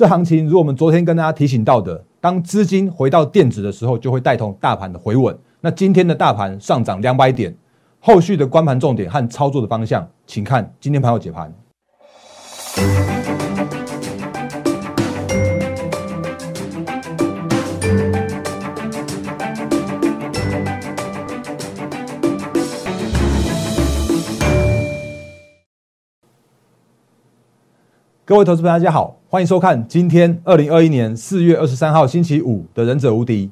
这行情，如果我们昨天跟大家提醒到的，当资金回到电子的时候，就会带动大盘的回稳。那今天的大盘上涨两百点，后续的关盘重点和操作的方向，请看今天盘后解盘。各位投资朋友，大家好，欢迎收看今天二零二一年四月二十三号星期五的《忍者无敌》，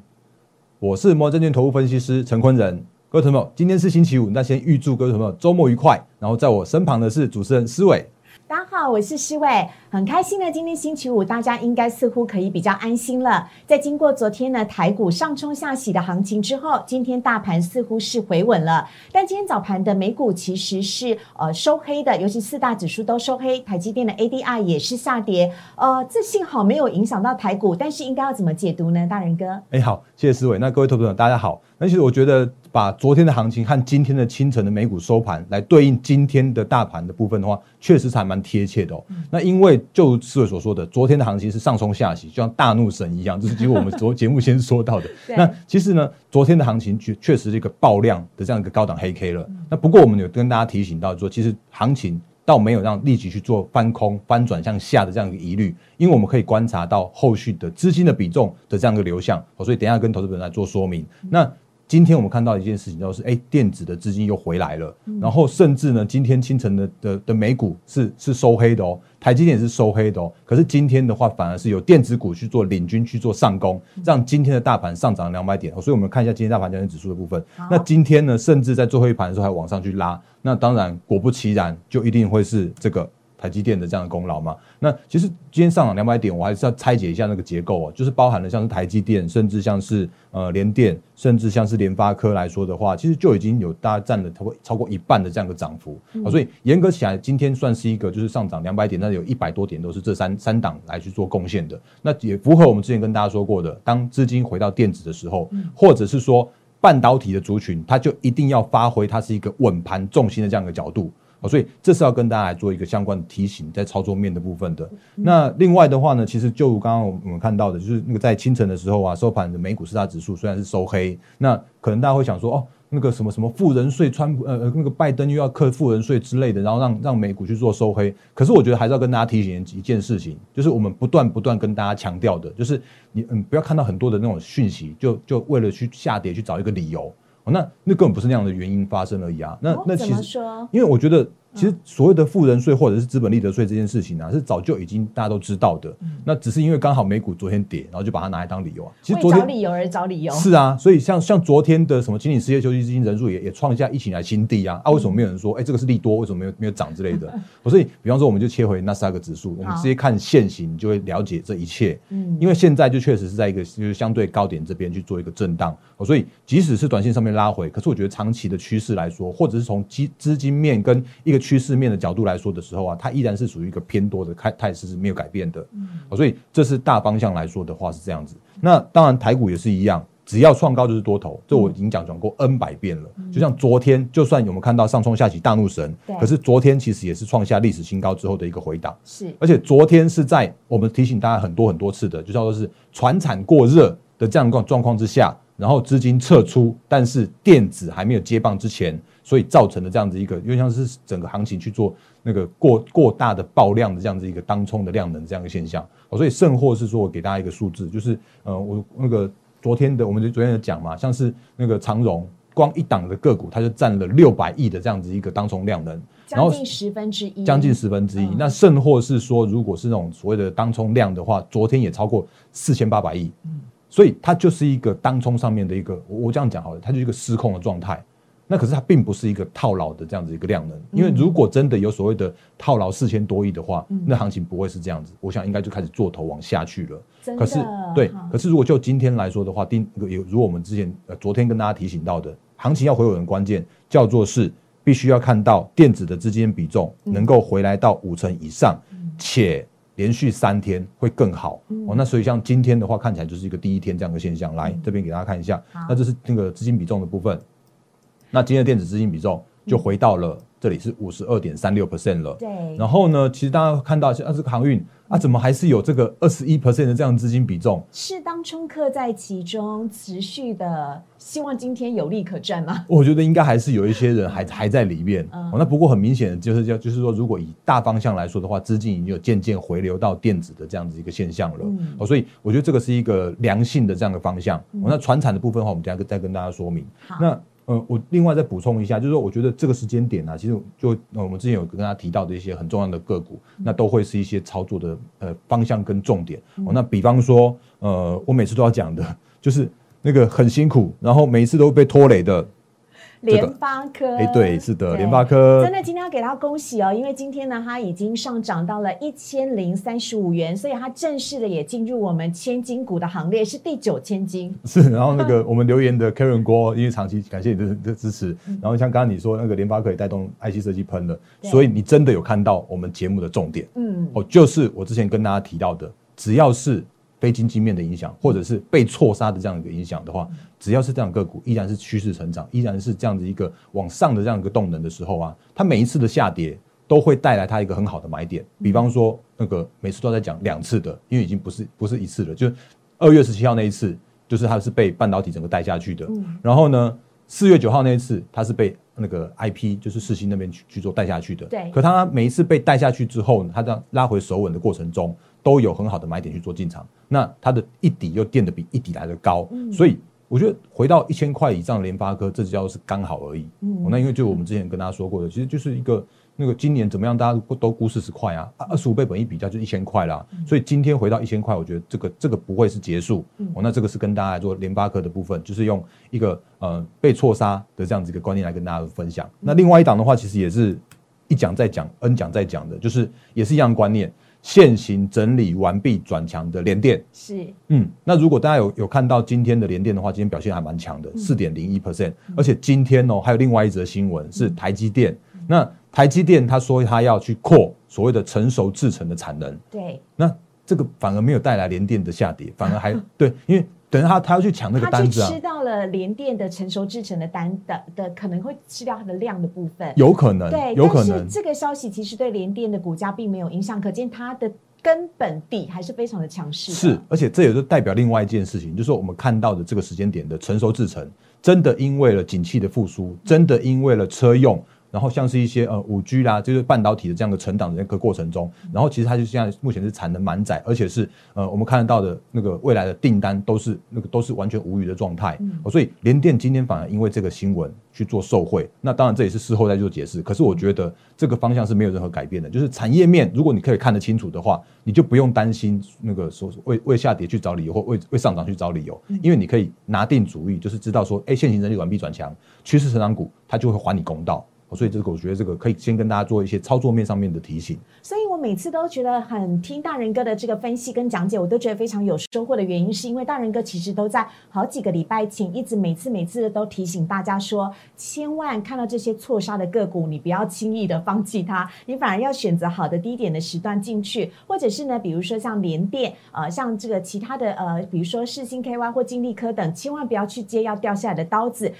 我是摩证券投资分析师陈坤仁。各位朋友，今天是星期五，那先预祝各位朋友周末愉快。然后在我身旁的是主持人思伟。大家好，我是施伟，很开心呢。今天星期五，大家应该似乎可以比较安心了。在经过昨天呢台股上冲下洗的行情之后，今天大盘似乎是回稳了。但今天早盘的美股其实是呃收黑的，尤其四大指数都收黑，台积电的 ADR 也是下跌。呃，这幸好没有影响到台股，但是应该要怎么解读呢？大人哥，哎，好，谢谢思伟。那各位投资者大家好。那其实我觉得。把昨天的行情和今天的清晨的美股收盘来对应今天的大盘的部分的话，确实还蛮贴切的哦。那因为就四位所说的，昨天的行情是上冲下洗，就像大怒神一样，这是几乎我们昨节目先说到的。那其实呢，昨天的行情确确实是一个爆量的这样一个高档黑 K 了。那不过我们有跟大家提醒到说，其实行情倒没有让立即去做翻空翻转向下的这样一个疑虑，因为我们可以观察到后续的资金的比重的这样一个流向。所以等下跟投资人来做说明。那今天我们看到一件事情，就是哎，电子的资金又回来了，然后甚至呢，今天清晨的的的美股是是收黑的哦，台积电是收黑的哦，可是今天的话，反而是有电子股去做领军去做上攻，让今天的大盘上涨两百点。所以我们看一下今天大盘交易指数的部分，那今天呢，甚至在最后一盘的时候还往上去拉，那当然果不其然，就一定会是这个。台积电的这样的功劳嘛？那其实今天上涨两百点，我还是要拆解一下那个结构哦，就是包含了像是台积电，甚至像是呃联电，甚至像是联发科来说的话，其实就已经有大家占了超过超过一半的这样的涨幅啊。所以严格起来，今天算是一个就是上涨两百点，那有一百多点都是这三三档来去做贡献的。那也符合我们之前跟大家说过的，当资金回到电子的时候，或者是说半导体的族群，它就一定要发挥它是一个稳盘重心的这样一个角度。哦，所以这是要跟大家来做一个相关的提醒，在操作面的部分的。那另外的话呢，其实就刚刚我们看到的，就是那个在清晨的时候啊，收盘的美股四大指数虽然是收黑，那可能大家会想说，哦，那个什么什么富人税，川普呃呃那个拜登又要克富人税之类的，然后让让美股去做收黑。可是我觉得还是要跟大家提醒一件事情，就是我们不断不断跟大家强调的，就是你嗯不要看到很多的那种讯息，就就为了去下跌去找一个理由。那那根本不是那样的原因发生而已啊！那那其实，因为我觉得。其实所谓的富人税或者是资本利得税这件事情呢，是早就已经大家都知道的。那只是因为刚好美股昨天跌，然后就把它拿来当理由啊。其实昨天找理由而找理由。是啊，所以像像昨天的什么经理失业救济基金人数也也创下一起来新低啊。啊，为什么没有人说，哎，这个是利多，为什么没有没有涨之类的？所以，比方说，我们就切回那三个指数，我们直接看现行，就会了解这一切。嗯，因为现在就确实是在一个就是相对高点这边去做一个震荡。所以，即使是短线上面拉回，可是我觉得长期的趋势来说，或者是从基资金面跟一个趋势面的角度。来说的时候啊，它依然是属于一个偏多的态态势是没有改变的，嗯，所以这是大方向来说的话是这样子。那当然台股也是一样，只要创高就是多头，这我已经讲讲过 N 百遍了。就像昨天，就算有没有看到上冲下起大怒神，可是昨天其实也是创下历史新高之后的一个回档，是。而且昨天是在我们提醒大家很多很多次的，就叫做是船产过热的这样状状况之下，然后资金撤出，但是电子还没有接棒之前。所以造成的这样子一个，因为像是整个行情去做那个过过大的爆量的这样子一个当冲的量能这样一个现象，所以甚或是说我给大家一个数字，就是呃我那个昨天的我们就昨天的讲嘛，像是那个长荣光一档的个股，它就占了六百亿的这样子一个当冲量能，将近十分之一，将近十分之一。那甚或是说，如果是那种所谓的当冲量的话，昨天也超过四千八百亿，嗯，所以它就是一个当冲上面的一个，我我这样讲好了，它就是一个失控的状态。那可是它并不是一个套牢的这样子一个量能，因为如果真的有所谓的套牢四千多亿的话，那行情不会是这样子。我想应该就开始做头往下去了。可是对，可是如果就今天来说的话，第有如我们之前呃昨天跟大家提醒到的，行情要回稳的关键叫做是必须要看到电子的资金比重能够回来到五成以上，且连续三天会更好哦。那所以像今天的话，看起来就是一个第一天这样的现象。来这边给大家看一下，那这是那个资金比重的部分。那今天的电子资金比重就回到了这里是五十二点三六 percent 了。对，然后呢，其实大家看到像这个航运啊，怎么还是有这个二十一 percent 的这样资金比重？适当冲克在其中，持续的，希望今天有利可赚吗？我觉得应该还是有一些人还 还在里面。嗯哦，那不过很明显的就是叫就是说，如果以大方向来说的话，资金已经有渐渐回流到电子的这样子一个现象了。嗯哦，所以我觉得这个是一个良性的这样的方向。哦，那船产的部分的话，我们等下再跟大家说明。好，那呃，我另外再补充一下，就是说，我觉得这个时间点呢、啊，其实就、呃我们之前有跟大家提到的一些很重要的个股，那都会是一些操作的呃方向跟重点。哦，那比方说，呃，我每次都要讲的，就是那个很辛苦，然后每一次都会被拖累的，联发科，哎、对，是的，对联发科真的今天要给他恭喜哦，因为今天呢，它已经上涨到了一千零三十五元，所以它正式的也进入我们千金股的行列，是第九千金。是，然后那个 我们留言的 Karen 郭，因为长期感谢你的 的支持，然后像刚刚你说那个联发科也带动 IC 设计喷了，所以你真的有看到我们节目的重点。嗯，哦，就是我之前跟大家提到的，只要是非经济面的影响，或者是被错杀的这样一个影响的话，只要是这样的个股依然是趋势成长，依然是这样子一个往上的这样一个动能的时候啊，它每一次的下跌都会带来它一个很好的买点。比方说那个每次都在讲两次的，因为已经不是不是一次了，就是二月十七号那一次，就是它是被半导体整个带下去的。然后呢，四月九号那一次，他是被那个 IP 就是世新那边去去做带下去的。对可他每一次被带下去之后呢，它这样拉回首稳的过程中，都有很好的买点去做进场。那他的一底又垫的比一底来的高，所以我觉得回到一千块以上的联发科，这只叫是刚好而已。嗯哦那因为就我们之前跟大家说过的，其实就是一个那个今年怎么样，大家都都估四十块啊，二十五倍本一比较就一千块啦。所以今天回到一千块，我觉得这个这个不会是结束。哦，那这个是跟大家来做联发科的部分，就是用一个呃被错杀的这样子一个观念来跟大家分享。那另外一档的话，其实也是一讲再讲，N 讲再讲的，就是也是一样的观念。现行整理完毕转强的联电，是嗯，那如果大家有有看到今天的联电的话，今天表现还蛮强的，四点零一 percent，而且今天哦还有另外一则新闻是台积电，那台积电他说他要去扩所谓的成熟制程的产能，对，那这个反而没有带来联电的下跌，反而还 对，因为等于他他要去抢那个他单子吃，到了联电的成熟制成的单的的，可能会吃掉它的量的部分。有可能对，，有可能这个消息其实对联电的股价并没有影响，可见它的根本底还是非常的强势的。是，而且这也就代表另外一件事情，就是说我们看到的这个时间点的成熟制程，真的因为了景气的复苏，真的因为了车用。然后像是一些呃五 G 啦，就是半导体的这样的成长的那个过程中，然后其实它就现在目前是产能满载，而且是呃我们看得到的那个未来的订单都是那个都是完全无虞的状态、哦所以联电今天反而因为这个新闻去做受贿，那当然这也是事后再做解释，可是我觉得这个方向是没有任何改变的，就是产业面如果你可以看得清楚的话，你就不用担心那个说为为下跌去找理由或为为上涨去找理由，因为你可以拿定主意，就是知道说，哎，现行整理完毕转强，趋势成长股它就会还你公道。所以这个我觉得这个可以先跟大家做一些操作面上面的提醒。所以我每次都觉得很听大人哥的这个分析跟讲解，我都觉得非常有收获的原因，是因为大人哥其实都在好几个礼拜前，一直每次每次都提醒大家说，千万看到这些错杀的个股，你不要轻易的放弃它，你反而要选择好的低点的时段进去，或者是呢，比如说像联电，呃，像这个其他的呃，比如说世星 KY 或金利科等，千万不要去接要掉下来的刀子。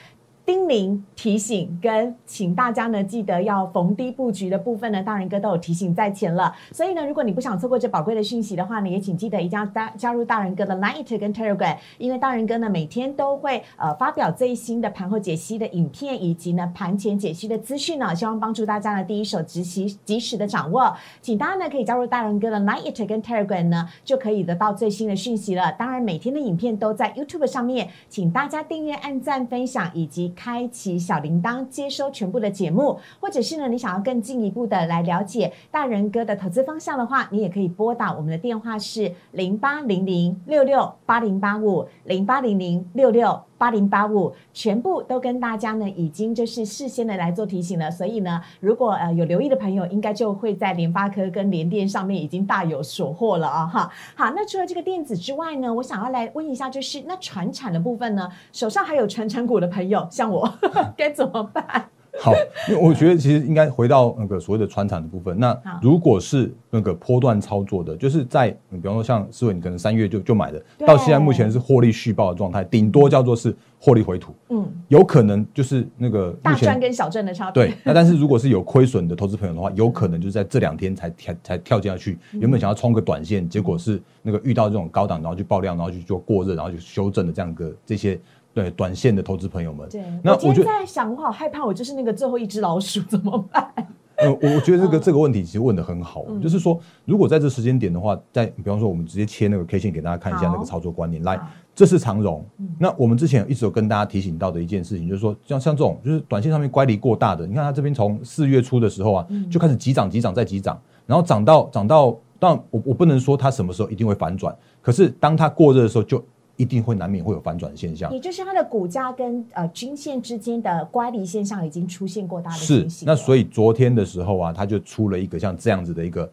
叮咛提醒跟请大家呢记得要逢低布局的部分呢，大人哥都有提醒在前了。所以呢，如果你不想错过这宝贵的讯息的话呢，也请记得一定要加加入大人哥的 Line 跟 Telegram，因为大人哥呢每天都会呃发表最新的盘后解析的影片，以及呢盘前解析的资讯呢，希望帮助大家呢第一手执行及时的掌握。请大家呢可以加入大人哥的 Line 跟 Telegram 呢，就可以得到最新的讯息了。当然，每天的影片都在 YouTube 上面，请大家订阅、按赞、分享以及开启小铃铛，接收全部的节目。或者是呢，你想要更进一步的来了解大人哥的投资方向的话，你也可以拨打我们的电话是零八零零六六八零八五零八零零六六。八零八五全部都跟大家呢，已经就是事先的来做提醒了，所以呢，如果呃有留意的朋友，应该就会在联发科跟联电上面已经大有所获了啊哈。好，那除了这个电子之外呢，我想要来问一下，就是那传产的部分呢，手上还有传产股的朋友，像我 该怎么办？好，因为我觉得其实应该回到那个所谓的船产的部分。那如果是那个波段操作的，就是在比方说像思维，你可能三月就就买的，到现在目前是获利续报的状态，顶多叫做是获利回吐。嗯，有可能就是那个大赚跟小赚的差别。对，那但是如果是有亏损的投资朋友的话，有可能就是在这两天才才才跳进去，原本想要冲个短线，结果是那个遇到这种高档，然后去爆量，然后就做过热，然后就修正的这样个这些。对短线的投资朋友们，对，那我就在想，我好害怕，我就是那个最后一只老鼠，怎么办？呃，我我觉得这个这个问题其实问的很好，就是说，如果在这时间点的话，在比方说，我们直接切那个 K 线给大家看一下那个操作观念。来，这是长荣。那我们之前一直有跟大家提醒到的一件事情，就是说，像像这种就是短线上面乖离过大的，你看它这边从四月初的时候啊，就开始急涨急涨再急涨，然后涨到涨到，但我我不能说它什么时候一定会反转，可是当它过热的时候就。一定会难免会有反转现象，也就是它的股价跟呃均线之间的乖离现象已经出现过大的是，那所以昨天的时候啊，它就出了一个像这样子的一个。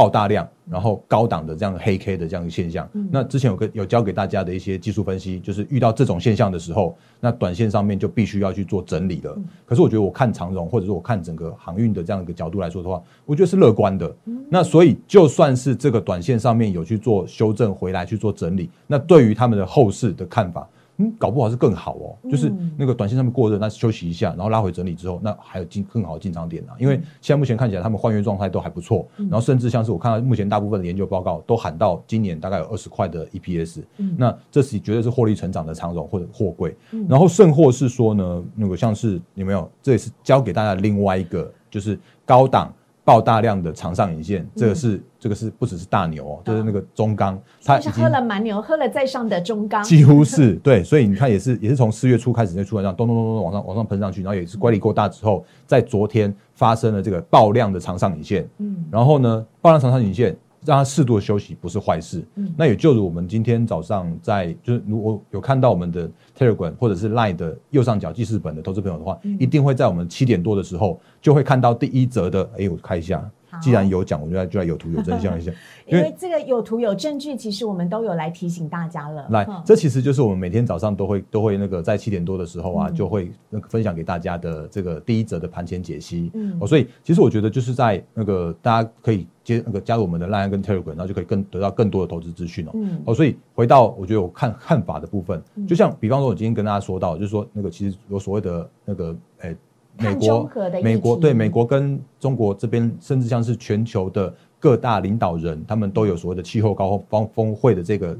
爆大量，然后高档的这样黑 K 的这样一个现象。那之前有个有教给大家的一些技术分析，就是遇到这种现象的时候，那短线上面就必须要去做整理了。可是我觉得我看长荣，或者说我看整个航运的这样一个角度来说的话，我觉得是乐观的。那所以就算是这个短线上面有去做修正回来去做整理，那对于他们的后市的看法。嗯，搞不好是更好哦，就是那个短线上面过热，那休息一下，然后拉回整理之后，那还有进更好的进场点啊。因为现在目前看起来他们换约状态都还不错，然后甚至像是我看到目前大部分的研究报告都喊到今年大概有二十块的 EPS，那这是绝对是获利成长的长荣或者货柜。然后甚或是说呢，那个像是有没有？这也是教给大家另外一个，就是高档。爆大量的长上影线，这个是这个是不只是大牛哦，就是那个中钢，它已经喝了蛮牛，喝了再上的中钢，几乎是对，所以你看也是也是从四月初开始就出来这样咚咚咚咚往上往上喷上去，然后也是乖离过大之后，在昨天发生了这个爆量的长上影线，嗯，然后呢爆量长上影线。让他适度的休息不是坏事。嗯，那也就如我们今天早上在，就是如果有看到我们的 Telegram 或者是 Line 的右上角记事本的投资朋友的话，一定会在我们七点多的时候就会看到第一则的。哎，我开一下。既然有讲，我就来就要有图有真相一下。因为这个有图有证据，其实我们都有来提醒大家了。来，这其实就是我们每天早上都会都会那个在七点多的时候啊，就会那个分享给大家的这个第一则的盘前解析。嗯，哦，所以其实我觉得就是在那个大家可以接那个加入我们的 Line 跟 Telegram，然后就可以更得到更多的投资资讯哦。嗯，哦，所以回到我觉得我看看法的部分，就像比方说，我今天跟大家说到，就是说那个其实有所谓的那个诶。美国，美国对美国跟中国这边，甚至像是全球的各大领导人，他们都有所谓的气候高峰峰会的这个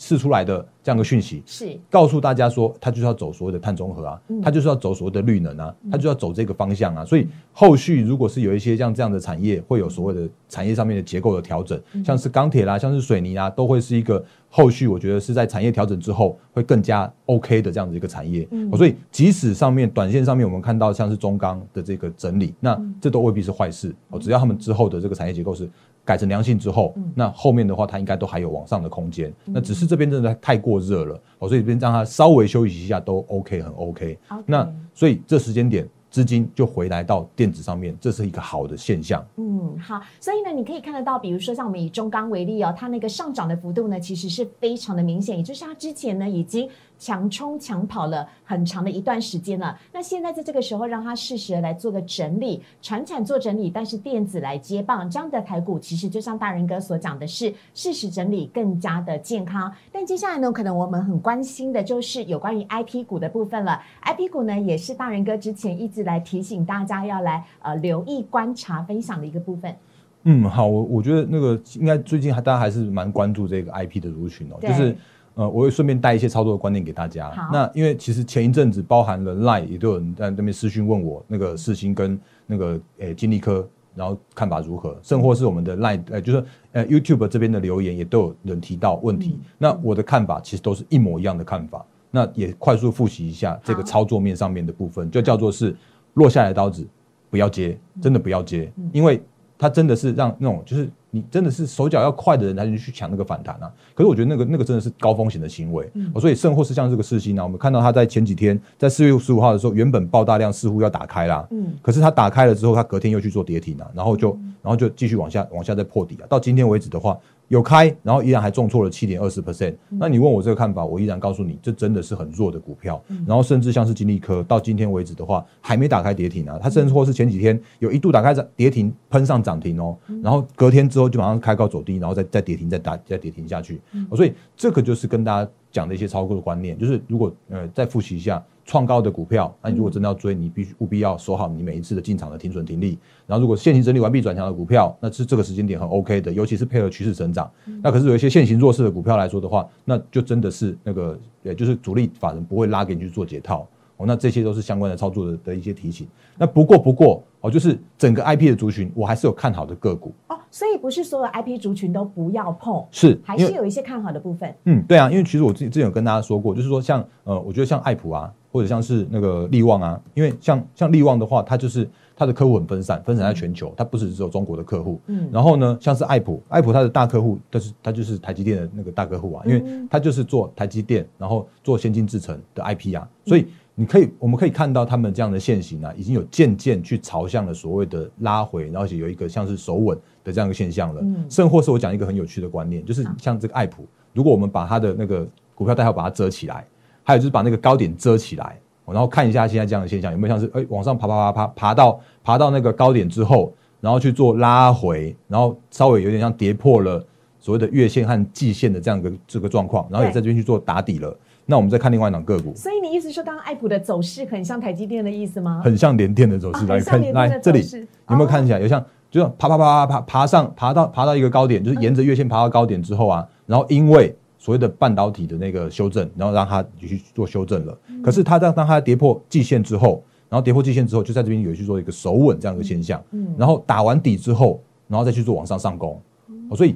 试出来的。这样的讯息是告诉大家说，他就是要走所谓的碳中和啊，他就是要走所谓的绿能啊，他就要走这个方向啊。所以后续如果是有一些像这样的产业，会有所谓的产业上面的结构的调整，像是钢铁啦，像是水泥啊，都会是一个后续，我觉得是在产业调整之后会更加 OK 的这样子一个产业。所以即使上面短线上面我们看到像是中钢的这个整理，那这都未必是坏事哦。只要他们之后的这个产业结构是改成良性之后，那后面的话它应该都还有往上的空间。那只是这边真的太过。过热了，哦，所以这边让它稍微休息一下都 OK，很 OK。那所以这时间点。资金就回来到电子上面，这是一个好的现象。嗯，好，所以呢，你可以看得到，比如说像我们以中钢为例哦，它那个上涨的幅度呢，其实是非常的明显，也就是它之前呢已经强冲强跑了很长的一段时间了。那现在在这个时候，让它适时的来做个整理，船产做整理，但是电子来接棒，这样的台股其实就像大人哥所讲的是适时整理更加的健康。但接下来呢，可能我们很关心的就是有关于 IP 股的部分了。IP 股呢，也是大人哥之前一直。来提醒大家要来呃留意观察分享的一个部分。嗯，好，我我觉得那个应该最近还大家还是蛮关注这个 IP 的族群哦，就是呃我会顺便带一些操作的观念给大家。那因为其实前一阵子包含了 Line 也都有人在那边私讯问我那个四星跟那个诶金利科，然后看法如何，甚或是我们的 Line 呃就是呃 YouTube 这边的留言也都有人提到问题。那我的看法其实都是一模一样的看法。那也快速复习一下这个操作面上面的部分，就叫做是。落下来的刀子不要接，真的不要接，因为它真的是让那种就是你真的是手脚要快的人，他就去抢那个反弹啊。可是我觉得那个那个真的是高风险的行为，嗯。所以甚或是像这个事情呢，我们看到他在前几天在四月十五号的时候，原本爆大量似乎要打开啦，嗯，可是他打开了之后，他隔天又去做跌停啊，然后就然后就继续往下往下再破底啊。到今天为止的话，有开，然后依然还重挫了七点二十 percent。那你问我这个看法，我依然告诉你，这真的是很弱的股票。然后甚至像是金利科，到今天为止的话，还没打开跌停啊。它甚至或是前几天有一度打开涨跌停，喷上涨停哦，然后隔天之后就马上开高走低，然后再再跌停，再打再跌停下去。所以这个就是跟大家讲的一些操作的观念，就是如果呃再复习一下。创高的股票，那你如果真的要追，你必须务必要守好你每一次的进场的停损停利。然后，如果现行整理完毕转强的股票，那是这个时间点很 OK 的，尤其是配合趋势成长。那可是有一些现行弱势的股票来说的话，那就真的是那个，也就是主力法人不会拉给你去做解套。哦，那这些都是相关的操作的的一些提醒。那不过不过哦，就是整个 IP 的族群，我还是有看好的个股哦。所以不是所有 IP 族群都不要碰，是还是有一些看好的部分。嗯，对啊，因为其实我自己之前有跟大家说过，就是说像呃，我觉得像爱普啊。或者像是那个利旺啊，因为像像利旺的话，它就是它的客户很分散，分散在全球，它不是只有中国的客户。嗯，然后呢，像是爱普，爱普它的大客户，但是它就是台积电的那个大客户啊，因为它就是做台积电，然后做先进制程的 IP 啊，所以你可以我们可以看到他们这样的现形啊，已经有渐渐去朝向了所谓的拉回，然后且有一个像是守稳的这样一个现象了。嗯，甚或是我讲一个很有趣的观念，就是像这个爱普，如果我们把它的那个股票代号把它遮起来。还有就是把那个高点遮起来，然后看一下现在这样的现象有没有像是哎往上爬爬爬爬爬到爬到那个高点之后，然后去做拉回，然后稍微有点像跌破了所谓的月线和季线的这样一个这个状况，然后也在这边去做打底了。那我们再看另外一档个股。所以你意思说，刚刚爱普的走势很像台积电的意思吗？很像联电的走势，来看来这里有没有看起来有像，就是爬爬爬爬爬爬上爬到爬到一个高点，就是沿着月线爬到高点之后啊，然后因为。所谓的半导体的那个修正，然后让它去做修正了。可是它当当它跌破季线之后，然后跌破季线之后，就在这边有去做一个守稳这样一个现象。嗯，然后打完底之后，然后再去做往上上攻。哦，所以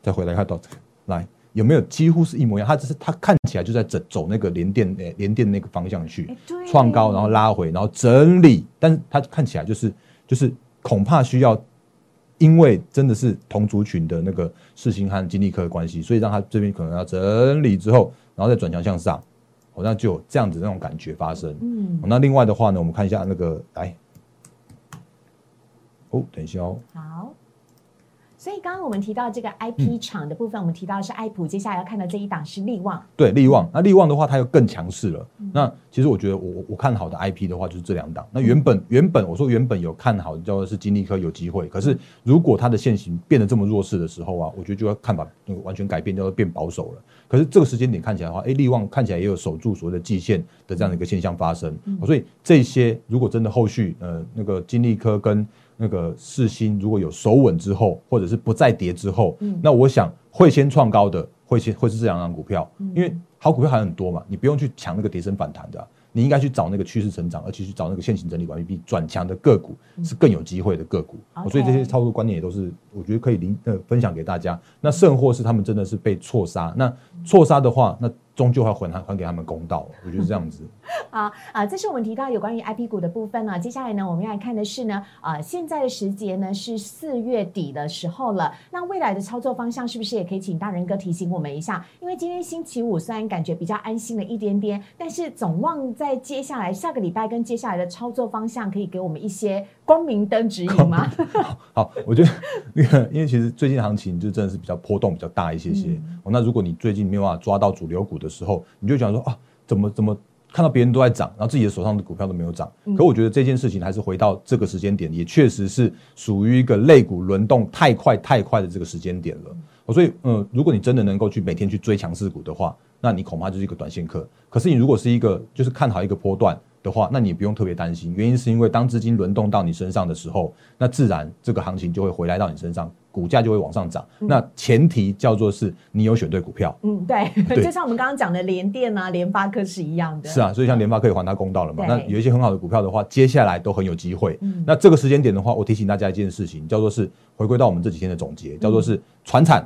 再回来看到这个，来有没有几乎是一模一样？它只是它看起来就在走走那个连电诶连电那个方向去创高，然后拉回，然后整理，但是它看起来就是就是恐怕需要。因为真的是同族群的那个世星和金利科的关系，所以让它这边可能要整理之后，然后再转强向上，好像就有这样子那种感觉发生。嗯，那另外的话呢，我们看一下那个，来，哦，等一下哦。好。所以刚刚我们提到这个 IP 厂的部分，我们提到的是爱普，接下来要看到这一档是利旺。对，利旺。那利旺的话，它又更强势了。那其实我觉得，我我看好的 IP 的话，就是这两档。那原本原本我说原本有看好的，叫做是金利科有机会。可是如果它的现形变得这么弱势的时候啊，我觉得就要看法完全改变，就要变保守了。可是这个时间点看起来的话，哎，利旺看起来也有守住所谓的季线的这样的一个现象发生。所以这些如果真的后续呃那个金利科跟那个市心如果有守稳之后，或者是不再跌之后，那我想会先创高的，会先会是这两张股票，因为好股票还很多嘛，你不用去抢那个跌升反弹的。你应该去找那个趋势成长，而且去找那个现行整理完毕转强的个股，是更有机会的个股。所以这些操作观念也都是我觉得可以零呃分享给大家。那甚或是他们真的是被错杀，那错杀的话，那终究还还还给他们公道。我觉得这样子。好啊，这是我们提到有关于 IP 股的部分呢。接下来呢，我们要来看的是呢，啊，现在的时节呢是四月底的时候了。那未来的操作方向是不是也可以请大人哥提醒我们一下？因为今天星期五，虽然感觉比较安心了一点点，但是总望在。在接下来下个礼拜跟接下来的操作方向，可以给我们一些光明灯指引吗？好，我觉得那个，因为其实最近行情就真的是比较波动比较大一些些。哦，那如果你最近没有办法抓到主流股的时候，你就想说啊，怎么怎么看到别人都在涨，然后自己的手上的股票都没有涨。可我觉得这件事情还是回到这个时间点，也确实是属于一个类股轮动太快太快的这个时间点了。所以，嗯，如果你真的能够去每天去追强势股的话。那你恐怕就是一个短线客。可是你如果是一个就是看好一个波段的话，那你也不用特别担心。原因是因为当资金轮动到你身上的时候，那自然这个行情就会回来到你身上，股价就会往上涨。那前提叫做是你有选对股票。嗯，对，就像我们刚刚讲的联电啊、联发科是一样的。是啊，所以像联发科也还他公道了嘛。那有一些很好的股票的话，接下来都很有机会。那这个时间点的话，我提醒大家一件事情，叫做是回归到我们这几天的总结，叫做是船产。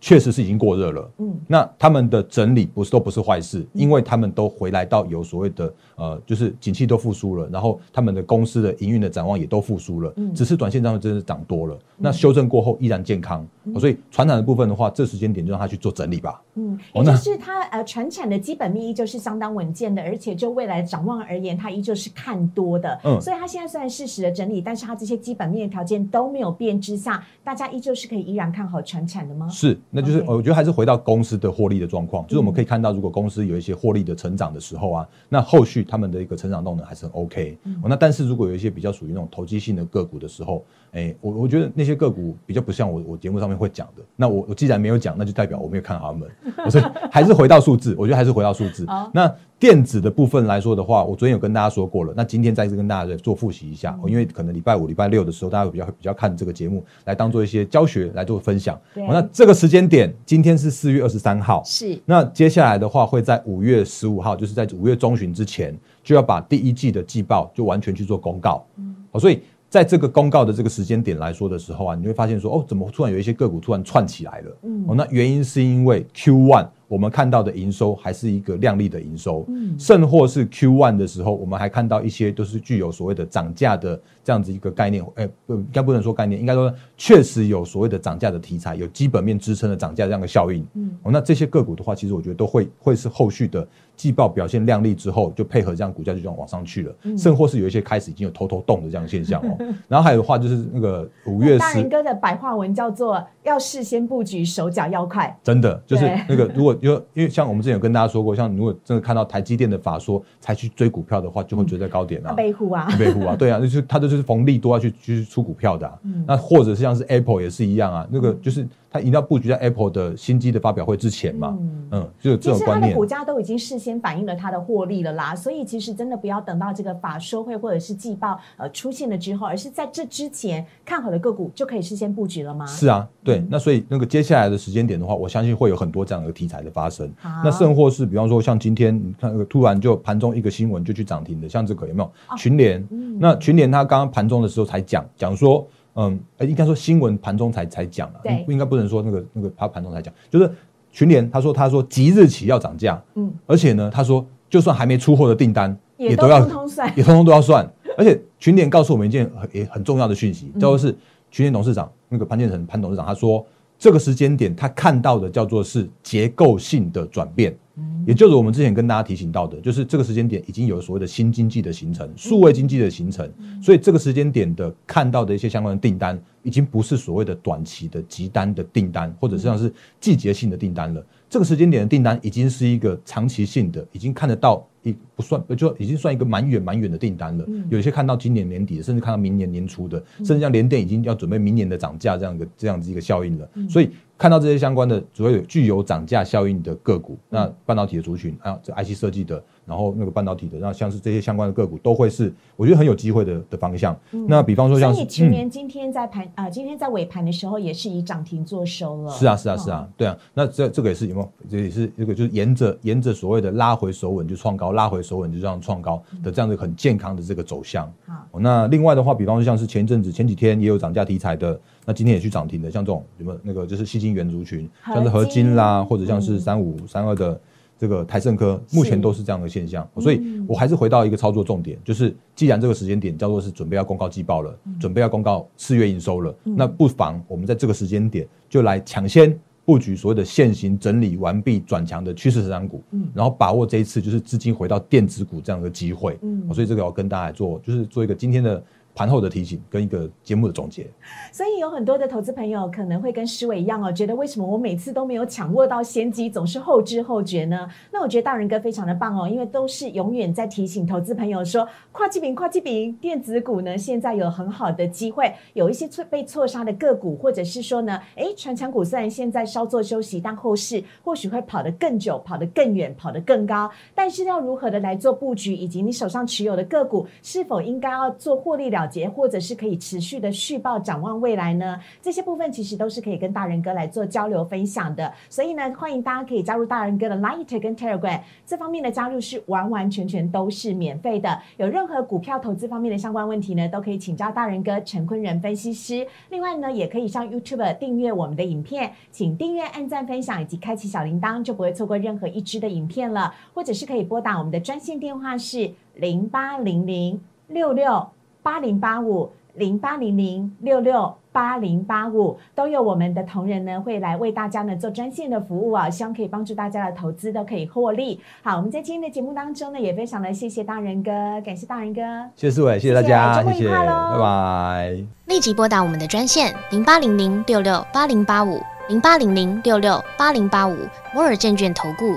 确实是已经过热了，嗯，那他们的整理不是都不是坏事，因为他们都回来到有所谓的呃，就是景气都复苏了，然后他们的公司的营运的展望也都复苏了，嗯，只是短线上真的是涨多了，那修正过后依然健康，所以传产的部分的话，这时间点就让他去做整理吧，嗯，也就是它呃传产的基本面依旧是相当稳健的，而且就未来展望而言，它依旧是看多的，嗯，所以它现在虽然适时的整理，但是它这些基本面条件都没有变之下，大家依旧是可以依然看好传产的吗？是。那就是我觉得还是回到公司的获利的状况，就是我们可以看到，如果公司有一些获利的成长的时候啊，那后续他们的一个成长动能还是很 OK。哦那但是如果有一些比较属于那种投机性的个股的时候，哎，我我觉得那些个股比较不像我我节目上面会讲的。那我我既然没有讲，那就代表我没有看好他们。我所以还是回到数字，我觉得还是回到数字好。那电子的部分来说的话，我昨天有跟大家说过了，那今天再次跟大家再做复习一下，哦因为可能礼拜五、礼拜六的时候，大家会比较比较看这个节目来当做一些教学来做分享。那这个时间点，今天是四月二十三号，是那接下来的话，会在五月十五号，就是在五月中旬之前，就要把第一季的季报就完全去做公告。嗯，好，所以在这个公告的这个时间点来说的时候啊，你会发现说，哦，怎么突然有一些个股突然窜起来了？嗯，哦，那原因是因为 Q one 我们看到的营收还是一个亮丽的营收，嗯，甚或是 Q one 的时候，我们还看到一些都是具有所谓的涨价的这样子一个概念，哎、不，应该不能说概念，应该说确实有所谓的涨价的题材，有基本面支撑的涨价这样的效应。嗯，哦，那这些个股的话，其实我觉得都会会是后续的季报表现亮丽之后，就配合这样股价就这样往上去了，甚或是有一些开始已经有偷偷动的这样的现象哦。然后还有的话就是那个五月 十大人哥的白话文叫做要事先布局，手脚要快。真的就是那个，如果因为因为像我们之前有跟大家说过，像如果真的看到台积电的法说才去追股票的话，就会追在高点啊。背护啊，被护啊，对啊，就是他就是逢利多要去去出股票的、啊，那或者是像是 Apple 也是一样啊，那个就是它一定要布局在 Apple 的新机的发表会之前嘛，嗯，就有这其种观念实它的股。价都已经事先反映了它的获利了啦，所以其实真的不要等到这个法说会或者是季报呃出现了之后，而是在这之前看好的个股就可以事先布局了吗？是啊，对，那所以那个接下来的时间点的话，我相信会有很多这样的题材的发生。那甚或是比方说像今天你看那个突然就盘中一个新闻就去涨停的，像这个有没有哦群联？嗯那群联它刚刚盘中的时候才讲讲说，嗯，哎应该说新闻盘中才才讲了，对。应应该不能说那个那个他盘中才讲，就是群联他说他说即日起要涨价，嗯，而且呢他说就算还没出货的订单也都都要通通算也通通都要算。而且群联告诉我们一件很也很重要的讯息，叫做是群联董事长那个潘建成潘董事长他说，这个时间点他看到的叫做是结构性的转变。也就是我们之前跟大家提醒到的，就是这个时间点已经有所谓的新经济的形成，数位经济的形成，所以这个时间点的看到的一些相关的订单，已经不是所谓的短期的急单的订单，或者是像是季节性的订单了。这个时间点的订单已经是一个长期性的，已经看得到一不算就已经算一个蛮远蛮远的订单了。有一些看到今年年底的，甚至看到明年年初的，甚至像联电已经要准备明年的涨价这样一个这样子一个效应了。所以看到这些相关的主要有具有涨价效应的个股，那半导体的族群啊，这 IC 设计的，然后那个半导体的，然后像是这些相关的个股都会是我觉得很有机会的的方向。那比方说像是所以群联今天在盘啊、今天在尾盘的时候也是以涨停做收了。是啊，是啊，是啊，对啊。那这这个也是有没有？这也是这个就是沿着沿着所谓的拉回手稳就创高，拉回手稳就这样创高的这样的很健康的这个走向。那另外的话，比方说像是前一阵子前几天也有涨价题材的，那今天也去涨停的，像这种有没有那个就是细晶圆族群，像是合金啦，或者像是三五三二的。这个台盛科目前都是这样的现象，嗯所以我还是回到一个操作重点，就是既然这个时间点叫做是准备要公告季报了，嗯。准备要公告四月营收了，那不妨我们在这个时间点就来抢先布局所谓的现行整理完毕转强的趋势成长股，嗯。然后把握这一次就是资金回到电子股这样的机会，嗯。所以这个要跟大家来做，就是做一个今天的盘后的提醒跟一个节目的总结。所以有很多的投资朋友可能会跟施伟一样哦，觉得为什么我每次都没有抢握到先机，总是后知后觉呢？那我觉得大人哥非常的棒哦，因为都是永远在提醒投资朋友说，跨季饼、跨季饼，电子股呢现在有很好的机会，有一些错被错杀的个股，或者是说呢，诶，传产股虽然现在稍作休息，但后市或许会跑得更久、跑得更远、跑得更高。但是要如何的来做布局，以及你手上持有的个股是否应该要做获利了结，或者是可以持续的续报展望未来呢？这些部分其实都是可以跟大人哥来做交流分享的。所以呢，欢迎大家可以加入大人哥的 Light 跟 Telegram 这方面的加入是完完全全都是免费的。有任何股票投资方面的相关问题呢，都可以请教大人哥陈坤仁分析师。另外呢，也可以上 YouTube 订阅我们的影片，请订阅、按赞、分享以及开启小铃铛，就不会错过任何一支的影片了。或者是可以拨打我们的专线电话是零八零零六六八零八五零八零零六六。八零八五都有我们的同仁呢，会来为大家呢做专线的服务啊，希望可以帮助大家的投资都可以获利。好，我们在今天的节目当中呢，也非常的谢谢大人哥，感谢大人哥。谢谢思伟，谢谢大家，谢谢周末愉谢谢，快喽拜拜。立即拨打我们的专线零八零零六六八零八五零八零零六六八零八五摩尔证券投顾